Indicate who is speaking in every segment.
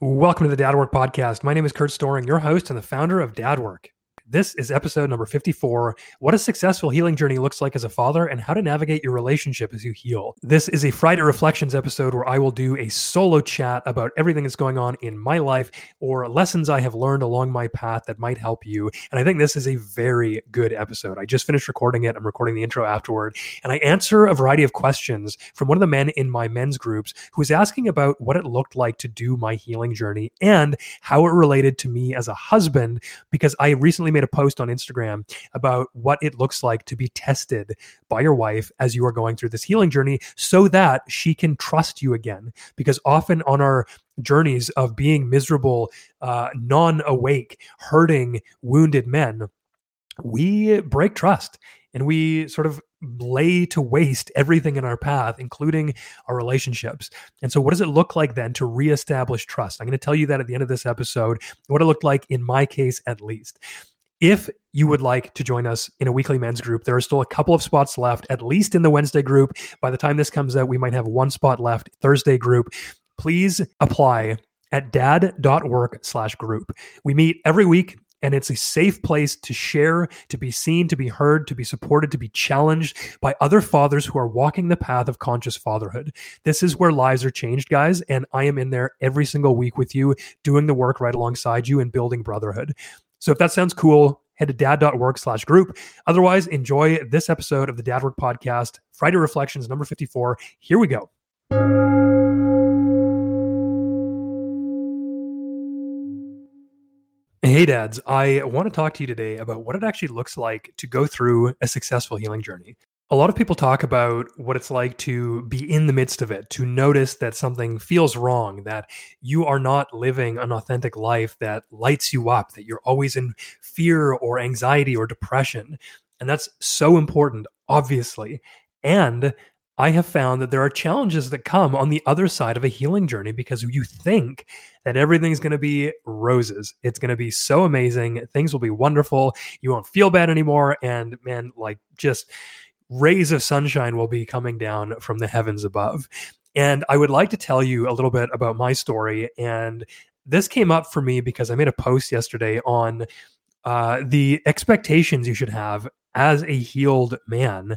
Speaker 1: Welcome to the Dad Work Podcast. My name is Kurt Storing, your host and the founder of Dad Work. This is episode number 54 What a Successful Healing Journey Looks Like as a Father and How to Navigate Your Relationship as You Heal. This is a Friday Reflections episode where I will do a solo chat about everything that's going on in my life or lessons I have learned along my path that might help you. And I think this is a very good episode. I just finished recording it. I'm recording the intro afterward. And I answer a variety of questions from one of the men in my men's groups who was asking about what it looked like to do my healing journey and how it related to me as a husband because I recently made a post on Instagram about what it looks like to be tested by your wife as you are going through this healing journey so that she can trust you again. Because often on our journeys of being miserable, uh, non awake, hurting, wounded men, we break trust and we sort of lay to waste everything in our path, including our relationships. And so, what does it look like then to reestablish trust? I'm going to tell you that at the end of this episode, what it looked like in my case, at least. If you would like to join us in a weekly men's group, there are still a couple of spots left, at least in the Wednesday group. By the time this comes out, we might have one spot left, Thursday group. Please apply at dad.work slash group. We meet every week and it's a safe place to share, to be seen, to be heard, to be supported, to be challenged by other fathers who are walking the path of conscious fatherhood. This is where lives are changed, guys. And I am in there every single week with you, doing the work right alongside you and building brotherhood. So if that sounds cool, head to dad.work slash group. Otherwise, enjoy this episode of the Dad Work Podcast, Friday Reflections number 54. Here we go. Hey, dads, I want to talk to you today about what it actually looks like to go through a successful healing journey a lot of people talk about what it's like to be in the midst of it, to notice that something feels wrong, that you are not living an authentic life that lights you up, that you're always in fear or anxiety or depression. And that's so important, obviously. And I have found that there are challenges that come on the other side of a healing journey because you think that everything's going to be roses. It's going to be so amazing. Things will be wonderful. You won't feel bad anymore. And man, like just rays of sunshine will be coming down from the heavens above. And I would like to tell you a little bit about my story. And this came up for me because I made a post yesterday on uh, the expectations you should have as a healed man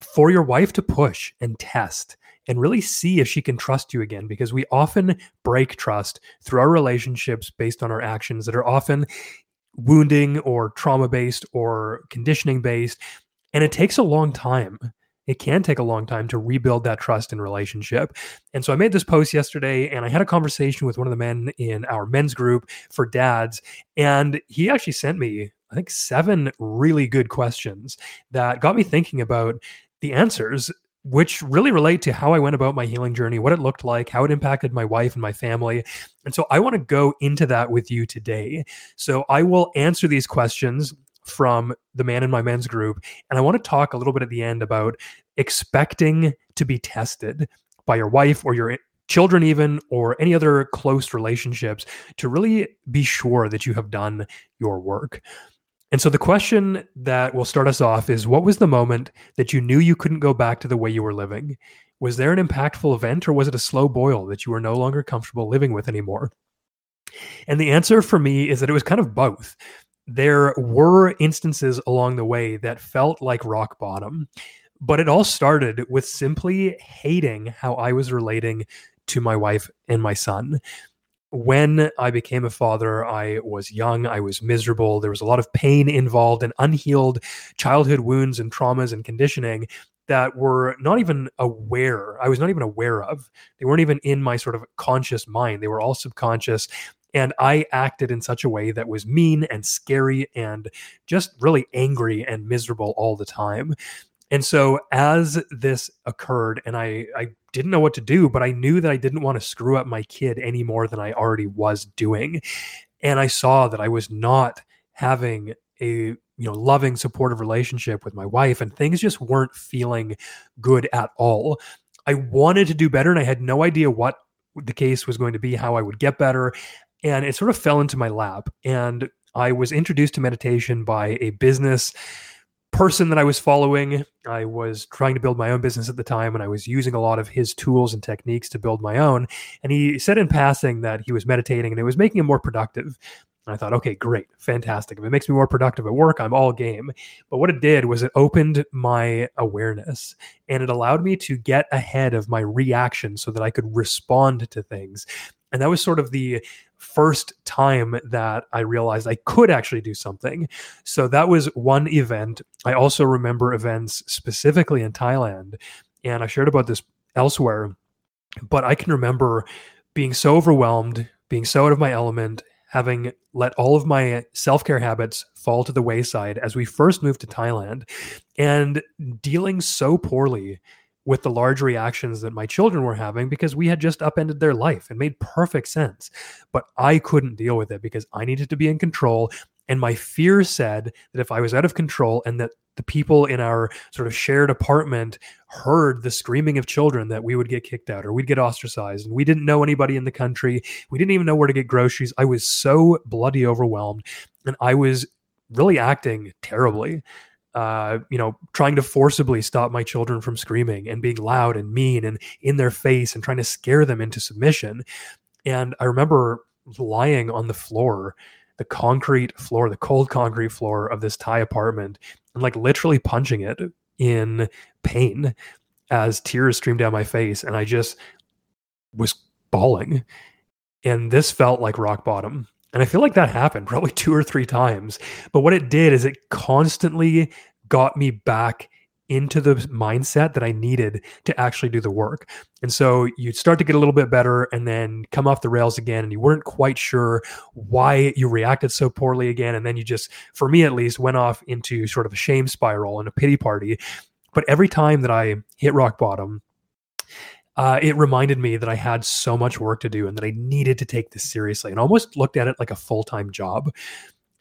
Speaker 1: for your wife to push and test and really see if she can trust you again because we often break trust through our relationships based on our actions that are often wounding or trauma based or conditioning based and it takes a long time. It can take a long time to rebuild that trust and relationship. And so I made this post yesterday and I had a conversation with one of the men in our men's group for dads. And he actually sent me, I think, seven really good questions that got me thinking about the answers which really relate to how I went about my healing journey, what it looked like, how it impacted my wife and my family. And so I want to go into that with you today. So I will answer these questions from the man in my men's group. And I want to talk a little bit at the end about expecting to be tested by your wife or your children, even, or any other close relationships to really be sure that you have done your work. And so the question that will start us off is what was the moment that you knew you couldn't go back to the way you were living? Was there an impactful event or was it a slow boil that you were no longer comfortable living with anymore? And the answer for me is that it was kind of both there were instances along the way that felt like rock bottom, but it all started with simply hating how I was relating to my wife and my son. When I became a father, I was young, I was miserable. There was a lot of pain involved and unhealed childhood wounds and traumas and conditioning that were not even aware, I was not even aware of. They weren't even in my sort of conscious mind. They were all subconscious. And I acted in such a way that was mean and scary and just really angry and miserable all the time. And so as this occurred, and I, I didn't know what to do, but I knew that I didn't want to screw up my kid any more than I already was doing. And I saw that I was not having a you know loving supportive relationship with my wife and things just weren't feeling good at all i wanted to do better and i had no idea what the case was going to be how i would get better and it sort of fell into my lap. And I was introduced to meditation by a business person that I was following. I was trying to build my own business at the time, and I was using a lot of his tools and techniques to build my own. And he said in passing that he was meditating and it was making him more productive. And I thought, okay, great, fantastic. If it makes me more productive at work, I'm all game. But what it did was it opened my awareness and it allowed me to get ahead of my reaction so that I could respond to things. And that was sort of the first time that I realized I could actually do something. So that was one event. I also remember events specifically in Thailand, and I shared about this elsewhere. But I can remember being so overwhelmed, being so out of my element, having let all of my self care habits fall to the wayside as we first moved to Thailand, and dealing so poorly with the large reactions that my children were having because we had just upended their life. It made perfect sense. But I couldn't deal with it because I needed to be in control. And my fear said that if I was out of control and that the people in our sort of shared apartment heard the screaming of children that we would get kicked out or we'd get ostracized and we didn't know anybody in the country we didn't even know where to get groceries i was so bloody overwhelmed and i was really acting terribly uh, you know, trying to forcibly stop my children from screaming and being loud and mean and in their face and trying to scare them into submission. And I remember lying on the floor, the concrete floor, the cold concrete floor of this Thai apartment, and like literally punching it in pain as tears streamed down my face. And I just was bawling. And this felt like rock bottom. And I feel like that happened probably two or three times. But what it did is it constantly got me back into the mindset that I needed to actually do the work. And so you'd start to get a little bit better and then come off the rails again. And you weren't quite sure why you reacted so poorly again. And then you just, for me at least, went off into sort of a shame spiral and a pity party. But every time that I hit rock bottom, uh, it reminded me that I had so much work to do and that I needed to take this seriously and almost looked at it like a full time job.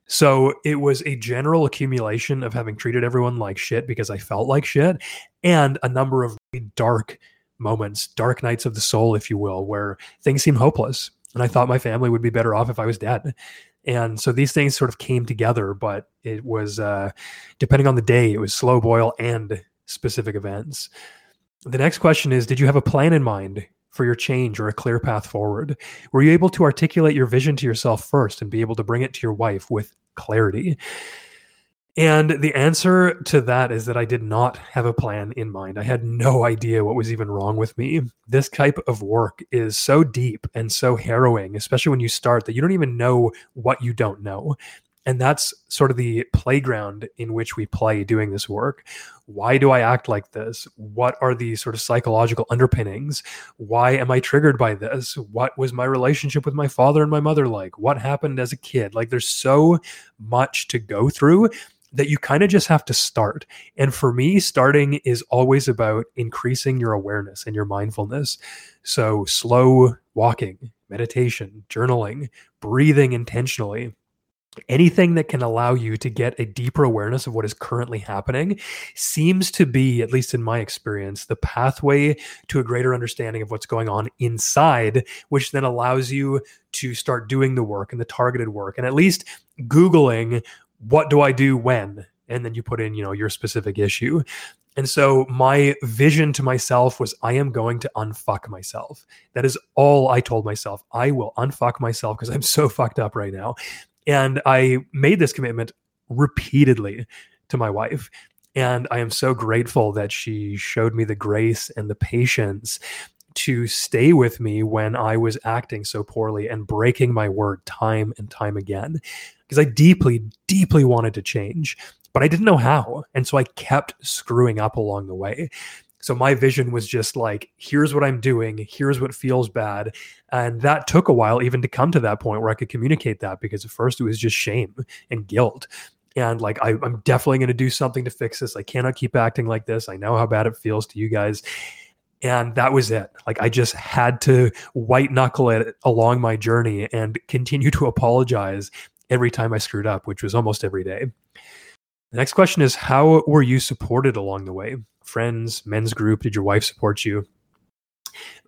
Speaker 1: So it was a general accumulation of having treated everyone like shit because I felt like shit and a number of dark moments, dark nights of the soul, if you will, where things seemed hopeless. And I thought my family would be better off if I was dead. And so these things sort of came together, but it was, uh, depending on the day, it was slow boil and specific events. The next question is Did you have a plan in mind for your change or a clear path forward? Were you able to articulate your vision to yourself first and be able to bring it to your wife with clarity? And the answer to that is that I did not have a plan in mind. I had no idea what was even wrong with me. This type of work is so deep and so harrowing, especially when you start, that you don't even know what you don't know. And that's sort of the playground in which we play doing this work. Why do I act like this? What are the sort of psychological underpinnings? Why am I triggered by this? What was my relationship with my father and my mother like? What happened as a kid? Like, there's so much to go through that you kind of just have to start. And for me, starting is always about increasing your awareness and your mindfulness. So, slow walking, meditation, journaling, breathing intentionally anything that can allow you to get a deeper awareness of what is currently happening seems to be at least in my experience the pathway to a greater understanding of what's going on inside which then allows you to start doing the work and the targeted work and at least googling what do i do when and then you put in you know your specific issue and so my vision to myself was I am going to unfuck myself. That is all I told myself. I will unfuck myself because I'm so fucked up right now. And I made this commitment repeatedly to my wife. And I am so grateful that she showed me the grace and the patience to stay with me when I was acting so poorly and breaking my word time and time again. Because I deeply, deeply wanted to change, but I didn't know how. And so I kept screwing up along the way. So my vision was just like, here's what I'm doing, here's what feels bad. And that took a while even to come to that point where I could communicate that because at first it was just shame and guilt. And like, I, I'm definitely going to do something to fix this. I cannot keep acting like this. I know how bad it feels to you guys. And that was it. Like, I just had to white knuckle it along my journey and continue to apologize every time I screwed up, which was almost every day. The next question is How were you supported along the way? friends, men's group? Did your wife support you?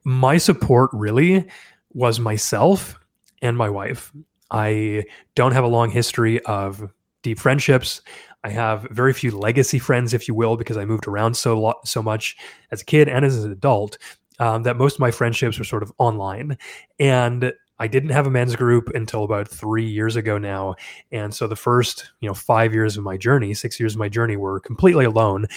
Speaker 1: My support really was myself and my wife. I don't have a long history of deep friendships. I have very few legacy friends, if you will, because I moved around so lo- so much as a kid and as an adult um, that most of my friendships were sort of online. And I didn't have a men's group until about three years ago now. And so the first, you know, five years of my journey, six years of my journey were completely alone,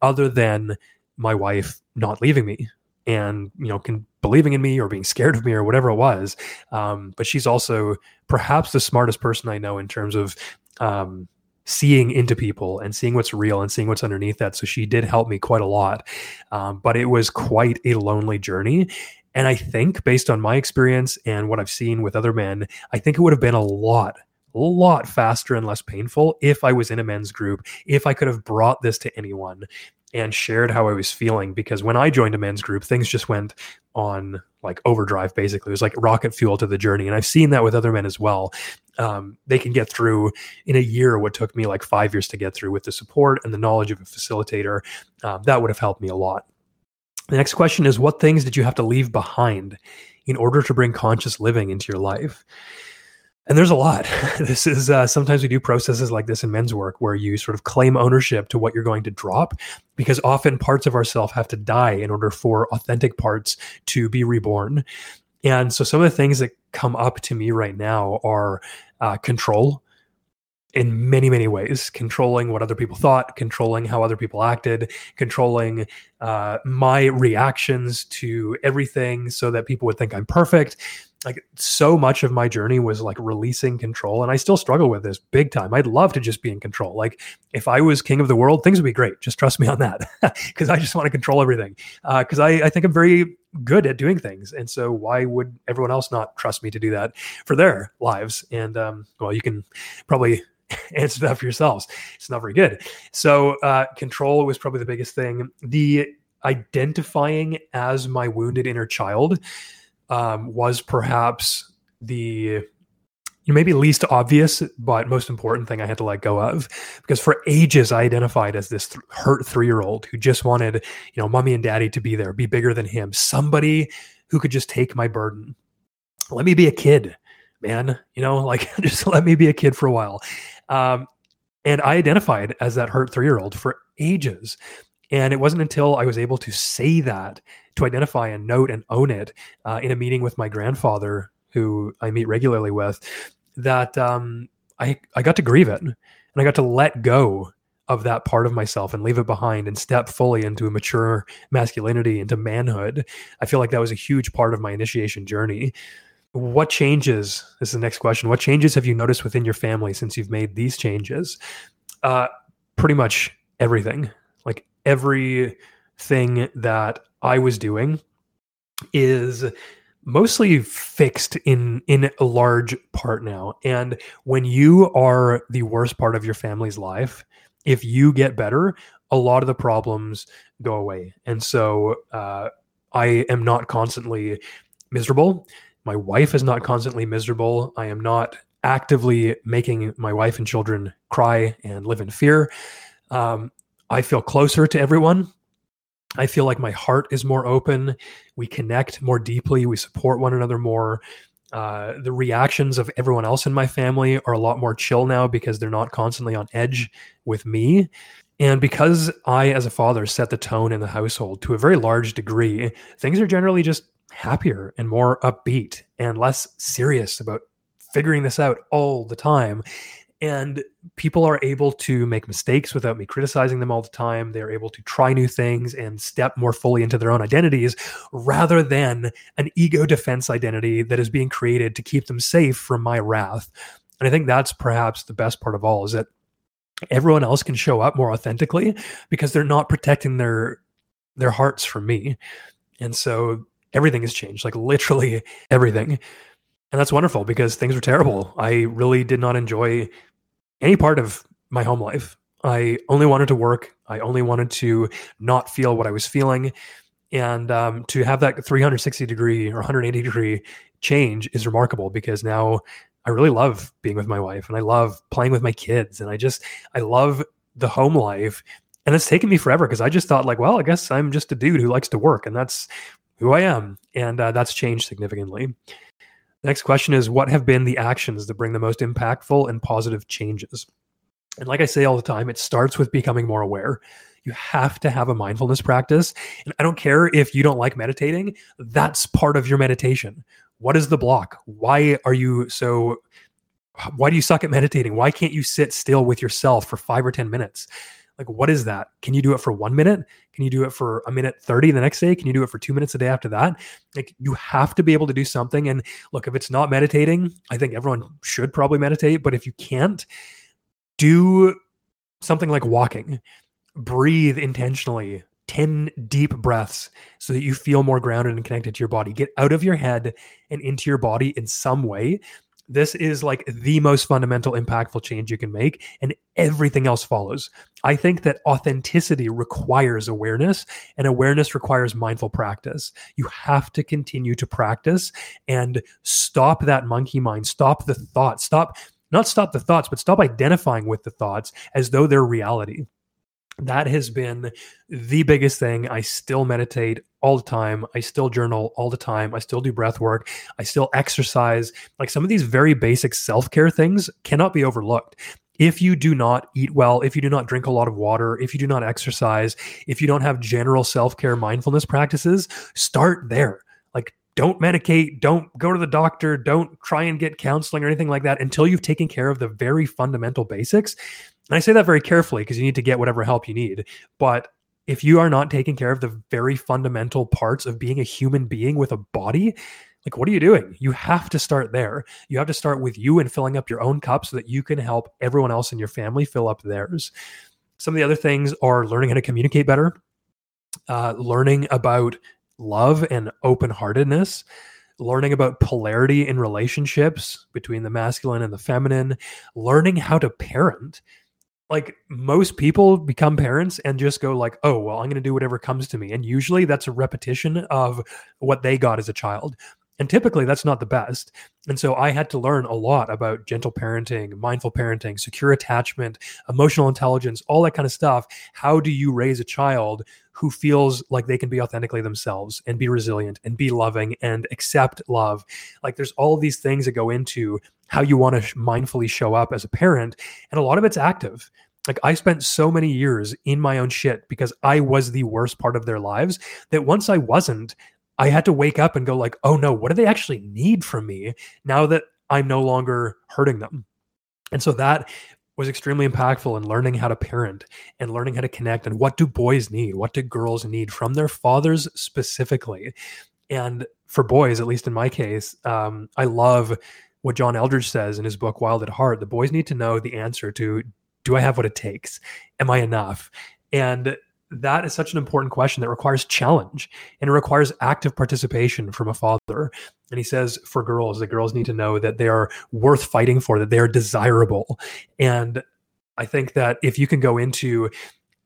Speaker 1: other than my wife not leaving me and you know can believing in me or being scared of me or whatever it was. Um, but she's also perhaps the smartest person i know in terms of um, seeing into people and seeing what's real and seeing what's underneath that. So she did help me quite a lot. Um, but it was quite a lonely journey and i think based on my experience and what i've seen with other men i think it would have been a lot a lot faster and less painful if I was in a men's group, if I could have brought this to anyone and shared how I was feeling because when I joined a men's group, things just went on like overdrive basically. It was like rocket fuel to the journey. And I've seen that with other men as well. Um, they can get through in a year what took me like five years to get through with the support and the knowledge of a facilitator. Um, that would have helped me a lot. The next question is What things did you have to leave behind in order to bring conscious living into your life? and there's a lot this is uh, sometimes we do processes like this in men's work where you sort of claim ownership to what you're going to drop because often parts of ourself have to die in order for authentic parts to be reborn and so some of the things that come up to me right now are uh, control in many many ways controlling what other people thought controlling how other people acted controlling uh, my reactions to everything so that people would think i'm perfect. Like so much of my journey was like releasing control and i still struggle with this big time. I'd love to just be in control. Like if i was king of the world things would be great. Just trust me on that because i just want to control everything because uh, I, I think i'm very good at doing things and so why would everyone else not trust me to do that for their lives? And um, well you can probably that for yourselves it's not very good so uh, control was probably the biggest thing the identifying as my wounded inner child um, was perhaps the maybe least obvious but most important thing I had to let go of because for ages I identified as this th- hurt three year old who just wanted you know mommy and daddy to be there, be bigger than him, somebody who could just take my burden. Let me be a kid, man. You know, like just let me be a kid for a while. Um, and I identified as that hurt three year old for ages. And it wasn't until I was able to say that, to identify and note and own it uh, in a meeting with my grandfather, who I meet regularly with, that um, I, I got to grieve it. And I got to let go of that part of myself and leave it behind and step fully into a mature masculinity, into manhood. I feel like that was a huge part of my initiation journey. What changes? This is the next question. What changes have you noticed within your family since you've made these changes? Uh, pretty much everything. Like everything that I was doing is mostly fixed in in a large part now and when you are the worst part of your family's life if you get better a lot of the problems go away and so uh, i am not constantly miserable my wife is not constantly miserable i am not actively making my wife and children cry and live in fear um, I feel closer to everyone. I feel like my heart is more open. We connect more deeply. We support one another more. Uh, the reactions of everyone else in my family are a lot more chill now because they're not constantly on edge with me. And because I, as a father, set the tone in the household to a very large degree, things are generally just happier and more upbeat and less serious about figuring this out all the time. And people are able to make mistakes without me criticizing them all the time. They're able to try new things and step more fully into their own identities rather than an ego defense identity that is being created to keep them safe from my wrath. And i think that's perhaps the best part of all is that everyone else can show up more authentically because they're not protecting their their hearts from me. And so everything has changed like literally everything and that's wonderful because things were terrible. I really did not enjoy any part of my home life. I only wanted to work. I only wanted to not feel what I was feeling. And um, to have that 360 degree or 180 degree change is remarkable because now I really love being with my wife and I love playing with my kids. And I just, I love the home life. And it's taken me forever because I just thought, like, well, I guess I'm just a dude who likes to work and that's who I am. And uh, that's changed significantly. Next question is What have been the actions that bring the most impactful and positive changes? And like I say all the time, it starts with becoming more aware. You have to have a mindfulness practice. And I don't care if you don't like meditating, that's part of your meditation. What is the block? Why are you so why do you suck at meditating? Why can't you sit still with yourself for 5 or 10 minutes? Like what is that? Can you do it for 1 minute? Can you do it for a minute 30 the next day? Can you do it for 2 minutes a day after that? Like you have to be able to do something and look if it's not meditating, I think everyone should probably meditate, but if you can't, do something like walking breathe intentionally 10 deep breaths so that you feel more grounded and connected to your body. Get out of your head and into your body in some way. This is like the most fundamental, impactful change you can make, and everything else follows. I think that authenticity requires awareness, and awareness requires mindful practice. You have to continue to practice and stop that monkey mind, stop the thought, stop, not stop the thoughts, but stop identifying with the thoughts as though they're reality that has been the biggest thing. I still meditate all the time. I still journal all the time. I still do breath work. I still exercise. Like some of these very basic self care things cannot be overlooked. If you do not eat well, if you do not drink a lot of water, if you do not exercise, if you don't have general self care mindfulness practices, start there. Don't medicate, don't go to the doctor, don't try and get counseling or anything like that until you've taken care of the very fundamental basics. And I say that very carefully because you need to get whatever help you need. But if you are not taking care of the very fundamental parts of being a human being with a body, like what are you doing? You have to start there. You have to start with you and filling up your own cup so that you can help everyone else in your family fill up theirs. Some of the other things are learning how to communicate better, uh, learning about love and open heartedness, learning about polarity in relationships between the masculine and the feminine, learning how to parent. Like most people become parents and just go like oh well i'm going to do whatever comes to me. And usually that's a repetition of what they got as a child and typically that's not the best and so i had to learn a lot about gentle parenting mindful parenting secure attachment emotional intelligence all that kind of stuff how do you raise a child who feels like they can be authentically themselves and be resilient and be loving and accept love like there's all these things that go into how you want to mindfully show up as a parent. And a lot of it's active. Like I spent so many years in my own shit because I was the worst part of their lives that once I wasn't, I had to wake up and go like, "Oh no, what do they actually need from me now that I'm no longer hurting them?" And so that was extremely impactful in learning how to parent and learning how to connect and what do boys need? What do girls need from their fathers specifically? And for boys, at least in my case, um, I love what John Eldredge says in his book Wild at Heart. The boys need to know the answer to do I have what it takes? Am I enough? And that is such an important question that requires challenge and it requires active participation from a father. And he says for girls, the girls need to know that they are worth fighting for, that they are desirable. And I think that if you can go into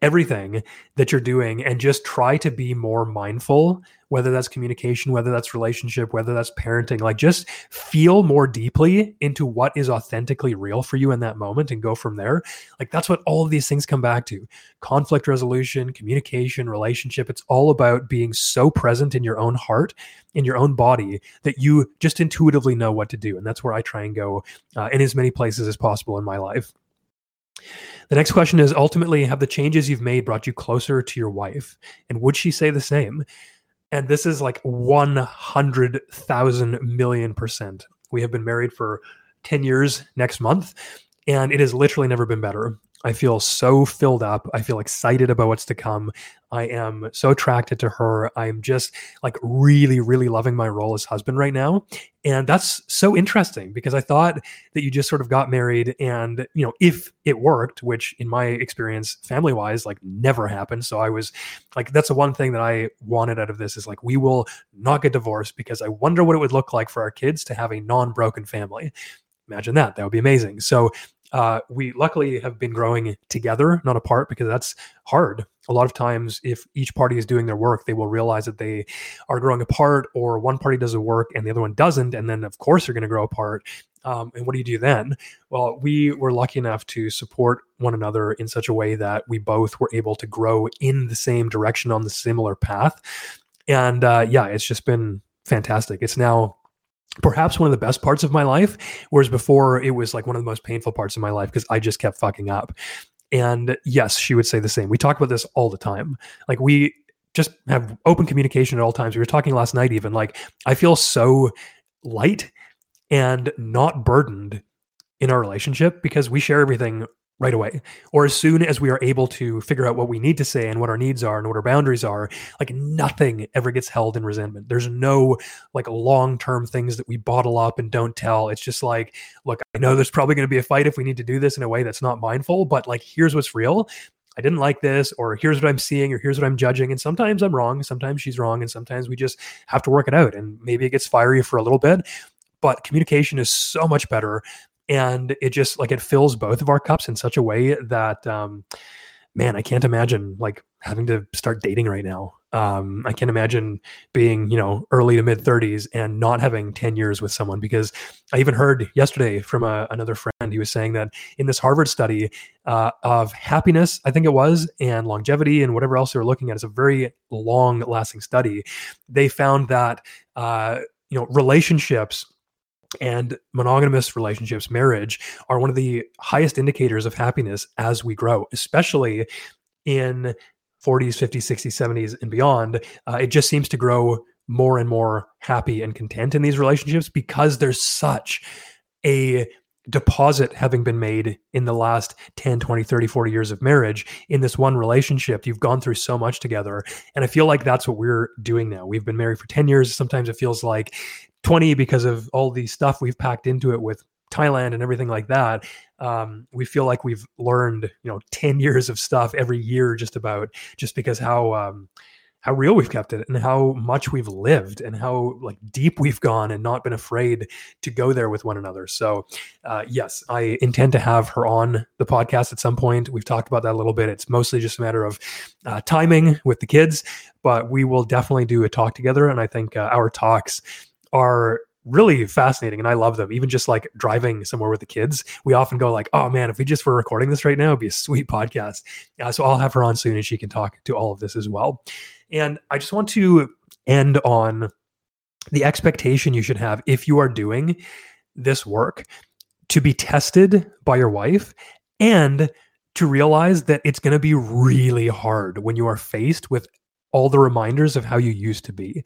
Speaker 1: everything that you're doing and just try to be more mindful whether that's communication whether that's relationship whether that's parenting like just feel more deeply into what is authentically real for you in that moment and go from there. Like that's what all of these things come back to. Conflict resolution communication relationship it's all about being so present in your own heart in your own body that you just intuitively know what to do. And that's where i try and go uh, in as many places as possible in my life the next question is ultimately, have the changes you've made brought you closer to your wife? And would she say the same? And this is like 100,000 million percent. We have been married for 10 years next month, and it has literally never been better. I feel so filled up. I feel excited about what's to come. I am so attracted to her. I'm just like really, really loving my role as husband right now. And that's so interesting because I thought that you just sort of got married and, you know, if it worked, which in my experience, family wise, like never happened. So I was like, that's the one thing that I wanted out of this is like, we will not get divorced because I wonder what it would look like for our kids to have a non broken family imagine that that would be amazing so uh, we luckily have been growing together, not apart, because that's hard. A lot of times, if each party is doing their work, they will realize that they are growing apart, or one party does the work and the other one doesn't. And then, of course, they're going to grow apart. Um, and what do you do then? Well, we were lucky enough to support one another in such a way that we both were able to grow in the same direction on the similar path. And uh, yeah, it's just been fantastic. It's now perhaps one of the best parts of my life. Whereas before, it was like one of the most painful parts of my life because I just kept fucking up. And yes, she would say the same. We talk about this all the time. Like we just have open communication at all times. We were talking last night, even like I feel so light and not burdened in our relationship because we share everything right away or as soon as we are able to figure out what we need to say and what our needs are and what our boundaries are like nothing ever gets held in resentment there's no like long-term things that we bottle up and don't tell it's just like look i know there's probably going to be a fight if we need to do this in a way that's not mindful but like here's what's real I didn't like this, or here's what I'm seeing, or here's what I'm judging. And sometimes I'm wrong, sometimes she's wrong, and sometimes we just have to work it out. And maybe it gets fiery for a little bit, but communication is so much better and it just like it fills both of our cups in such a way that um man i can't imagine like having to start dating right now. Um i can't imagine being you know early to mid 30s and not having 10 years with someone because i even heard yesterday from a, another friend he was saying that in this harvard study uh, of happiness i think it was and longevity and whatever else they were looking at it's a very long lasting study. They found that uh you know relationships and monogamous relationships, marriage, are one of the highest indicators of happiness as we grow, especially in 40s, 50s, 60s, 70s, and beyond. Uh, it just seems to grow more and more happy and content in these relationships because there's such a deposit having been made in the last 10 20 30 40 years of marriage in this one relationship. You've gone through so much together and i feel like that's what we're doing now. We've been married for 10 years. Sometimes it feels like 20 because of all the stuff we've packed into it with Thailand and everything like that. Um, we feel like we've learned, you know, 10 years of stuff every year just about just because how um, how real we've kept it and how much we've lived and how like deep we've gone and not been afraid to go there with one another. So, uh, yes, I intend to have her on the podcast at some point. We've talked about that a little bit. It's mostly just a matter of uh, timing with the kids, but we will definitely do a talk together. And I think uh, our talks are really fascinating and I love them. Even just like driving somewhere with the kids, we often go like, "Oh man, if we just were recording this right now, it'd be a sweet podcast." Uh, so I'll have her on soon and she can talk to all of this as well. And I just want to end on the expectation you should have if you are doing this work to be tested by your wife and to realize that it's going to be really hard when you are faced with all the reminders of how you used to be.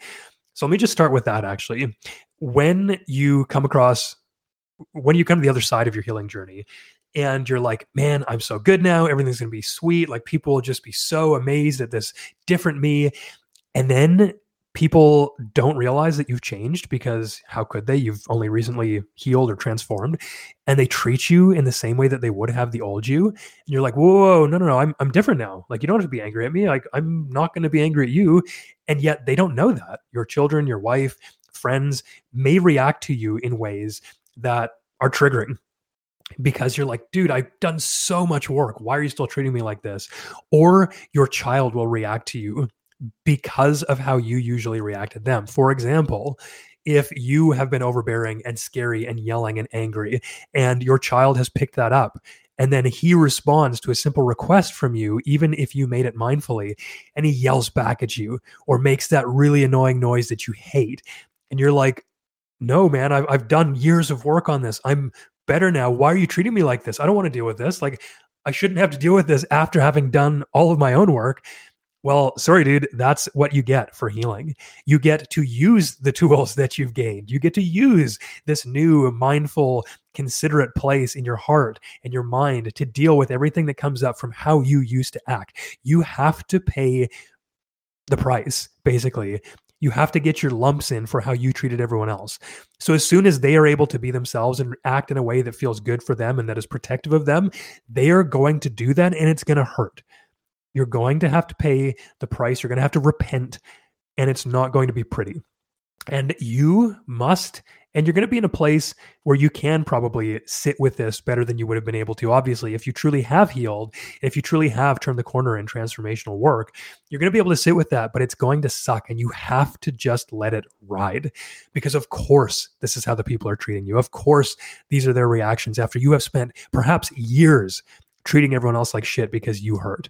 Speaker 1: So let me just start with that actually. When you come across, when you come to the other side of your healing journey, and you're like, man, I'm so good now. Everything's going to be sweet. Like people will just be so amazed at this different me. And then people don't realize that you've changed because how could they? You've only recently healed or transformed, and they treat you in the same way that they would have the old you. And you're like, whoa, no, no, no, I'm I'm different now. Like you don't have to be angry at me. Like I'm not going to be angry at you. And yet they don't know that your children, your wife, friends may react to you in ways that are triggering because you're like, dude, I've done so much work. Why are you still treating me like this? Or your child will react to you because of how you usually react to them. For example, if you have been overbearing and scary and yelling and angry, and your child has picked that up, and then he responds to a simple request from you, even if you made it mindfully, and he yells back at you or makes that really annoying noise that you hate. And you're like, no, man, I've, I've done years of work on this. I'm better now. Why are you treating me like this? I don't want to deal with this. Like, I shouldn't have to deal with this after having done all of my own work. Well, sorry, dude, that's what you get for healing. You get to use the tools that you've gained. You get to use this new mindful, considerate place in your heart and your mind to deal with everything that comes up from how you used to act. You have to pay the price, basically. You have to get your lumps in for how you treated everyone else. So, as soon as they are able to be themselves and act in a way that feels good for them and that is protective of them, they are going to do that and it's going to hurt you're going to have to pay the price. You're going to have to repent, and it's not going to be pretty. And you must, and you're going to be in a place where you can probably sit with this better than you would have been able to. Obviously, if you truly have healed, if you truly have turned the corner in transformational work, you're going to be able to sit with that, but it's going to suck. And you have to just let it ride because, of course, this is how the people are treating you. Of course, these are their reactions after you have spent perhaps years treating everyone else like shit because you hurt.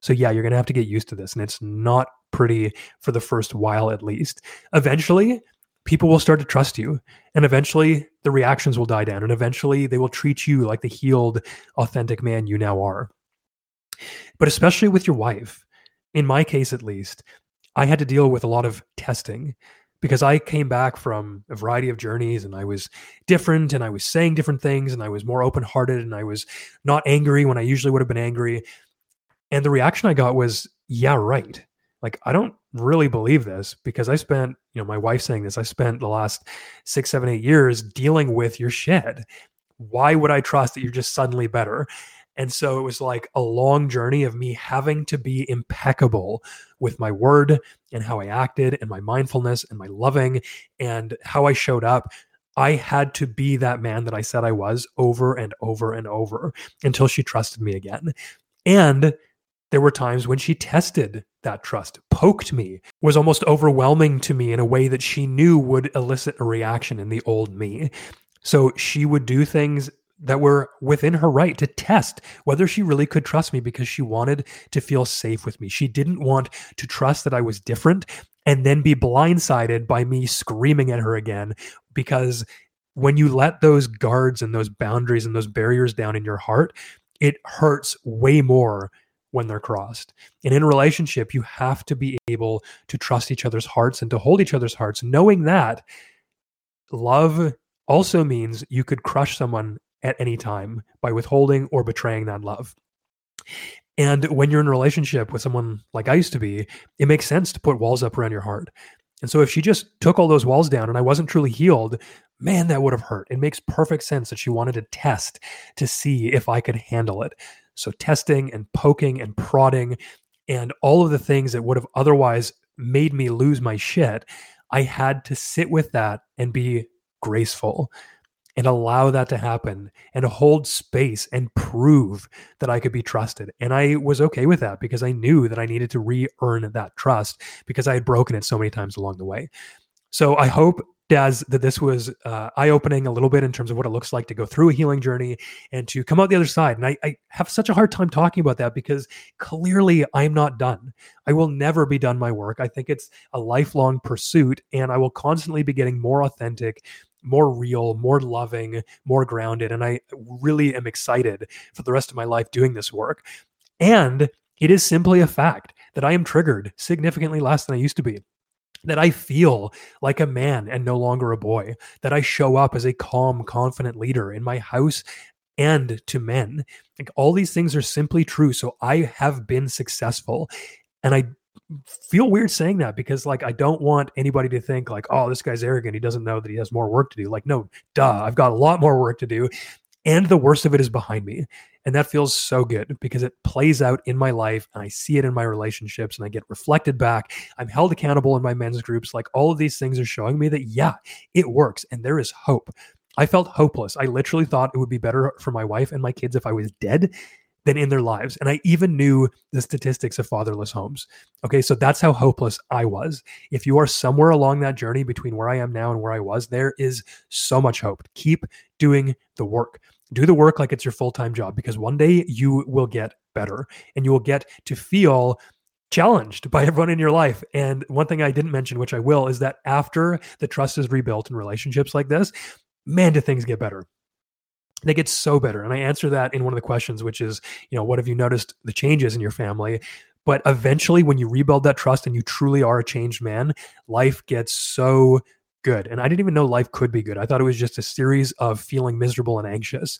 Speaker 1: So yeah, you're going to have to get used to this and it's not pretty for the first while at least. Eventually, people will start to trust you and eventually the reactions will die down and eventually they will treat you like the healed authentic man you now are but especially with your wife in my case at least i had to deal with a lot of testing because i came back from a variety of journeys and i was different and i was saying different things and i was more open-hearted and i was not angry when i usually would have been angry and the reaction i got was yeah right like i don't really believe this because I spent, you know, my wife saying this, I spent the last six, seven, eight years dealing with your shit. Why would I trust that you're just suddenly better? And so it was like a long journey of me having to be impeccable with my word and how I acted and my mindfulness and my loving and how I showed up. I had to be that man that I said I was over and over and over until she trusted me again. And there were times when she tested that trust, poked me, was almost overwhelming to me in a way that she knew would elicit a reaction in the old me. So she would do things that were within her right to test whether she really could trust me because she wanted to feel safe with me. She didn't want to trust that I was different and then be blindsided by me screaming at her again because when you let those guards and those boundaries and those barriers down in your heart, it hurts way more when they're crossed. And in a relationship, you have to be able to trust each other's hearts and to hold each other's hearts, knowing that love also means you could crush someone at any time by withholding or betraying that love. And when you're in a relationship with someone like I used to be, it makes sense to put walls up around your heart. And so if she just took all those walls down and I wasn't truly healed, man, that would have hurt. It makes perfect sense that she wanted to test to see if I could handle it. So testing and poking and prodding and all of the things that would have otherwise made me lose my shit, I had to sit with that and be graceful and allow that to happen and hold space and prove that I could be trusted. And I was okay with that because I knew that I needed to re earn that trust because I had broken it so many times along the way. So I hope Daz, that this was uh, eye opening a little bit in terms of what it looks like to go through a healing journey and to come out the other side. And I, I, have such a hard time talking about that because clearly I'm not done. I will never be done my work. I think it's a lifelong pursuit, and I will constantly be getting more authentic, more real, more loving, more grounded. And I really am excited for the rest of my life doing this work. And it is simply a fact that I am triggered significantly less than I used to be that I feel like a man and no longer a boy, that I show up as a calm, confident leader in my house and to men. Like all these things are simply true. So I have been successful. And I feel weird saying that because like I don't want anybody to think like, oh, this guy's arrogant. He doesn't know that he has more work to do. Like, no, duh, I've got a lot more work to do. And the worst of it is behind me. And that feels so good because it plays out in my life and I see it in my relationships and I get reflected back. I'm held accountable in my men's groups. Like all of these things are showing me that, yeah, it works and there is hope. I felt hopeless. I literally thought it would be better for my wife and my kids if I was dead than in their lives. And I even knew the statistics of fatherless homes. Okay, so that's how hopeless I was. If you are somewhere along that journey between where I am now and where I was, there is so much hope. Keep doing the work do the work like it's your full-time job because one day you will get better and you will get to feel challenged by everyone in your life. And one thing I didn't mention, which I will, is that after the trust is rebuilt in relationships like this, man, do things get better. They get so better. And I answer that in one of the questions, which is, you know, what have you noticed the changes in your family? But eventually, when you rebuild that trust and you truly are a changed man, life gets so good. And I didn't even know life could be good. I thought it was just a series of feeling miserable and anxious.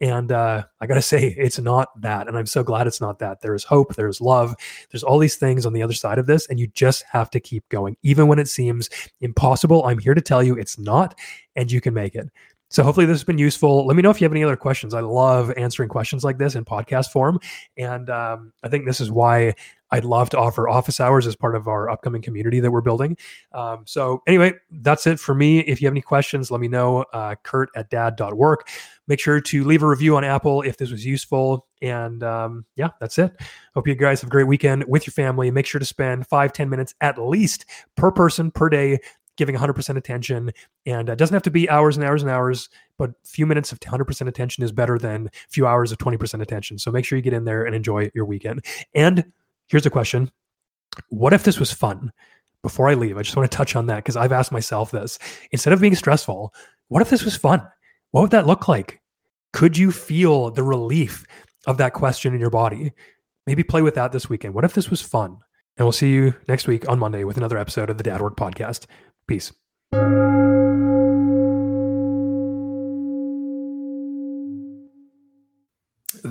Speaker 1: And uh, I got to say, it's not that. And I'm so glad it's not that. There is hope, there's love, there's all these things on the other side of this. And you just have to keep going. Even when it seems impossible, I'm here to tell you it's not, and you can make it. So hopefully this has been useful. Let me know if you have any other questions. I love answering questions like this in podcast form, and um, I think this is why I'd love to offer office hours as part of our upcoming community that we're building. Um, so anyway, that's it for me. If you have any questions, let me know. Uh, Kurt at dad.work. Make sure to leave a review on Apple if this was useful. And um, yeah, that's it. Hope you guys have a great weekend with your family. Make sure to spend five ten minutes at least per person per day giving 100% attention. And it doesn't have to be hours and hours and hours, but a few minutes of 100% attention is better than a few hours of 20% attention. So make sure you get in there and enjoy your weekend. And here's a question What if this was fun? before I leave, I just want to touch on that because I've asked myself this. Instead of being stressful, what if this was fun? What would that look like? Could you feel the relief of that question in your body? Maybe play with that this weekend. What if this was fun? And we'll see you next week on Monday with another episode of the Dad Work Podcast. Peace.